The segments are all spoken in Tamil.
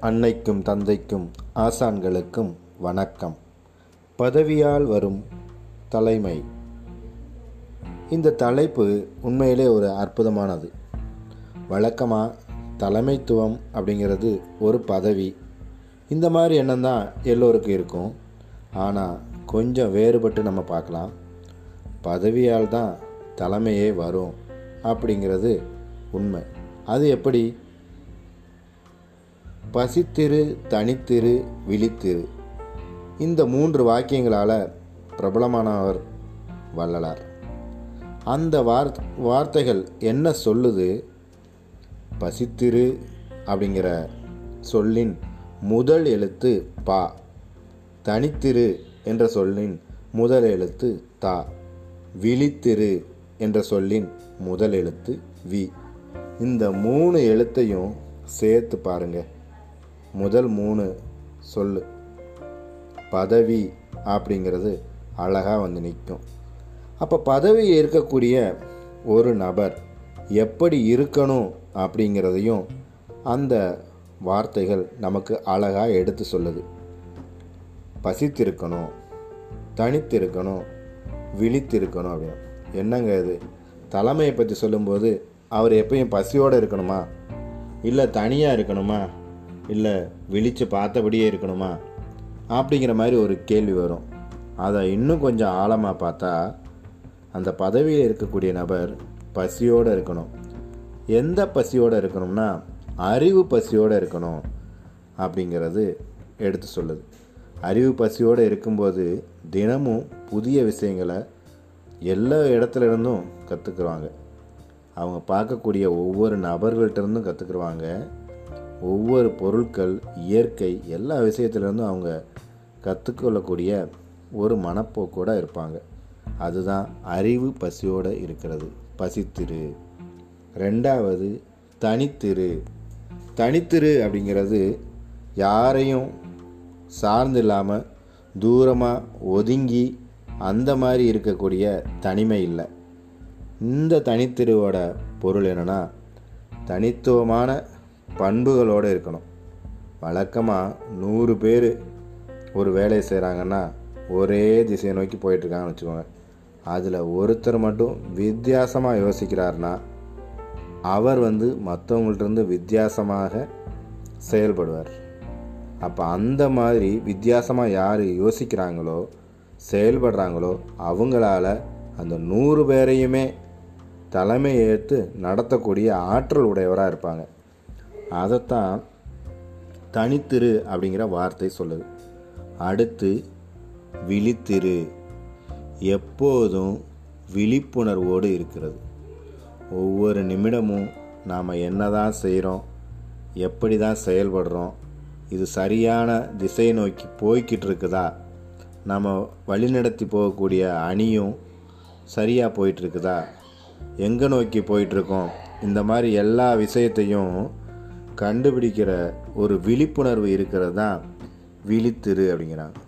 அன்னைக்கும் தந்தைக்கும் ஆசான்களுக்கும் வணக்கம். பதவியால் வரும் தலைமை. இந்த தலைப்பு உண்மையிலே ஒரு அற்புதமானது. வழக்கமாக தலைமைத்துவம் அப்படிங்கிறது ஒரு பதவி. இந்த மாதிரி எண்ணம் தான் எல்லோருக்கும் இருக்கும். ஆனால் கொஞ்சம் வேறுபட்டு நம்ம பார்க்கலாம். பதவியால் தான் தலைமையே வரும் அப்படிங்கிறது உண்மை. அது எப்படி? பசித்திரு தனித்திரு விழித்திரு. இந்த மூன்று வாக்கியங்களால் பிரபலமானவர் வள்ளலார். அந்த வார் வார்த்தைகள் என்ன சொல்லுது? பசித்திரு அப்படிங்கிற சொல்லின் முதல் எழுத்து பா. தனித்திரு என்ற சொல்லின் முதல் எழுத்து தா. விழித்திரு என்ற சொல்லின் முதல் எழுத்து வி. இந்த மூணு எழுத்தையும் சேர்த்து பாருங்கள் முதல் மூணு சொல் பதவி அப்படிங்கிறது அழகாக வந்து நிற்கும் அப்போ பதவி இருக்கக்கூடிய ஒரு நபர் எப்படி இருக்கணும் அப்படிங்கிறதையும் அந்த வார்த்தைகள் நமக்கு அழகாக எடுத்து சொல்லுது. பசித்திருக்கணும் தனித்திருக்கணும் விழித்திருக்கணும் அப்படின்னு. என்னங்க இது? தலைமையை பற்றி சொல்லும்போது அவர் எப்பயும் பசியோடு இருக்கணுமா? இல்லை தனியாக இருக்கணுமா? இல்லை விழித்து பார்த்தபடியே இருக்கணுமா? அப்படிங்கிற மாதிரி ஒரு கேள்வி வரும். அதை இன்னும் கொஞ்சம் ஆழமாக பார்த்தா அந்த பதவியில் இருக்கக்கூடிய நபர் பசியோடு இருக்கணும். எந்த பசியோடு இருக்கணும்னா அறிவு பசியோடு இருக்கணும் அப்படிங்கிறது எடுத்து சொல்லுது. அறிவு பசியோடு இருக்கும்போது தினமும் புதிய விஷயங்களை எல்லா இடத்துல இருந்தும் கற்றுக்குருவாங்க அவங்க பார்க்கக்கூடிய ஒவ்வொரு நபர்கள்ட்ட இருந்தும் கற்றுக்குருவாங்க ஒவ்வொரு பொருட்கள் இயற்கை எல்லா விஷயத்துலேருந்தும் அவங்க கற்றுக்கொள்ளக்கூடிய ஒரு மனப்போக்கோடு இருப்பாங்க. அதுதான் அறிவு பசியோடு இருக்கிறது. பசித்திரு. ரெண்டாவது தனித்திரு. தனித்திரு அப்படிங்கிறது யாரையும் சார்ந்து இல்லாமல் தூரமாக ஒதுங்கி அந்த மாதிரி இருக்கக்கூடிய தனிமை இல்லை. இந்த தனித்திருவோட பொருள் என்னென்னா தனித்துவமான பண்புகளோடு இருக்கணும். வழக்கமாக நூறு பேர் ஒரு வேலையை செய்கிறாங்கன்னா ஒரே திசையை நோக்கி போயிட்டுருக்காங்கன்னு வச்சுக்கோங்க. அதில் ஒருத்தர் மட்டும் வித்தியாசமாக யோசிக்கிறாருன்னா அவர் வந்து மற்றவங்கள்டிருந்து வித்தியாசமாக செயல்படுவார். அப்போ அந்த மாதிரி வித்தியாசமாக யார் யோசிக்கிறாங்களோ செயல்படுறாங்களோ அவங்களால அந்த நூறு பேரையுமே தலைமை ஏற்று நடத்தக்கூடிய ஆற்றல் உடையவராக இருப்பாங்க. அதைத்தான் தனித்திரு அப்படிங்கிற வார்த்தை சொல்லுது. அடுத்து விழித்திரு. எப்போதும் விழிப்புணர்வோடு இருக்கிறது. ஒவ்வொரு நிமிடமும் நாம் என்ன தான் செய்கிறோம் எப்படி தான் செயல்படுறோம் இது சரியான திசை நோக்கி போய்கிட்டு இருக்குதா? நம்ம வழிநடத்தி போகக்கூடிய அணியும் சரியாக போயிட்டுருக்குதா எங்கே நோக்கி போயிட்டுருக்கோம் இந்த மாதிரி எல்லா விஷயத்தையும் கண்டுபிடிக்கிற ஒரு விழிப்புணர்வு இருக்கிறது? தான் விழித்திரு அப்படிங்கிறாங்க.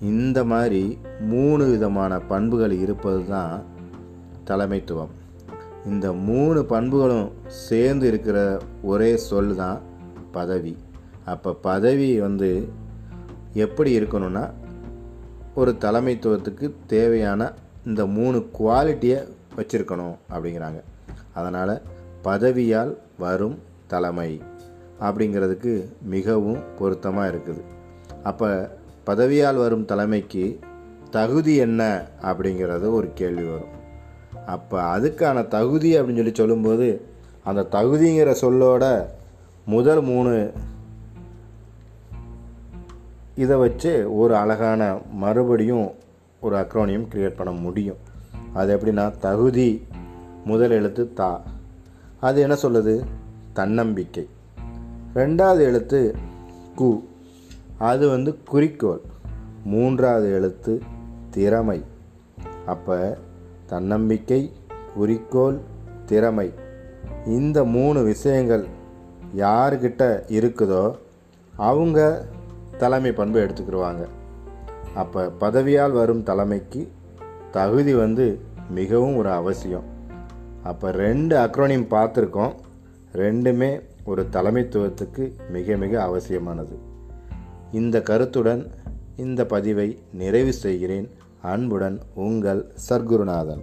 இந்த மாதிரி மூணு விதமான பண்புகள் இருப்பது தான் தலைமைத்துவம். இந்த மூணு பண்புகளும் சேர்ந்து இருக்கிற ஒரே சொல் தான் பதவி. அப்போ பதவி வந்து எப்படி இருக்கணும்னா ஒரு தலைமைத்துவத்துக்கு தேவையான இந்த மூணு குவாலிட்டியை வச்சுருக்கணும் அப்படிங்கிறாங்க. அதனால் பதவியால் வரும் தலைமை. அப்படிங்கிறதுக்கு மிகவும் பொருத்தமாக இருக்குது. அப்போ பதவியால் வரும் தலைமைக்கு தகுதி என்ன அப்படிங்கிறது ஒரு கேள்வி வரும். அப்போ அதுக்கான தகுதி அப்படின்னு சொல்லி சொல்லும்போது அந்த தகுதிங்கிற சொல்லோட முதல் மூணு இதை வச்சு ஒரு அழகான மறுபடியும் ஒரு அக்ரோனியம் க்ரியேட் பண்ண முடியும். அது எப்படின்னா தகுதி முதல் எழுத்து தா. அது என்ன சொல்லுது? தன்னம்பிக்கை. ரெண்டாவது எழுத்து கு. அது வந்து குறிக்கோள். மூன்றாவது எழுத்து திறமை. அப்போ தன்னம்பிக்கை குறிக்கோள் திறமை. இந்த மூணு விஷயங்கள் யாருக்கிட்ட இருக்குதோ அவங்க தலைமை பண்பு எடுத்துக்கிடுவாங்க அப்போ பதவியால் வரும் தலைமைக்கு தகுதி வந்து மிகவும் ஒரு அவசியம். அப்போ ரெண்டு அக்ரோனியம் பார்த்துருக்கோம். ரெண்டுமே ஒரு தலைமைத்துவத்துக்கு மிக மிக அவசியமானது. இந்த கருத்துடன் இந்த பதிவை நிறைவு செய்கிறேன். அன்புடன் உங்கள் சர்க்குருநாதன்.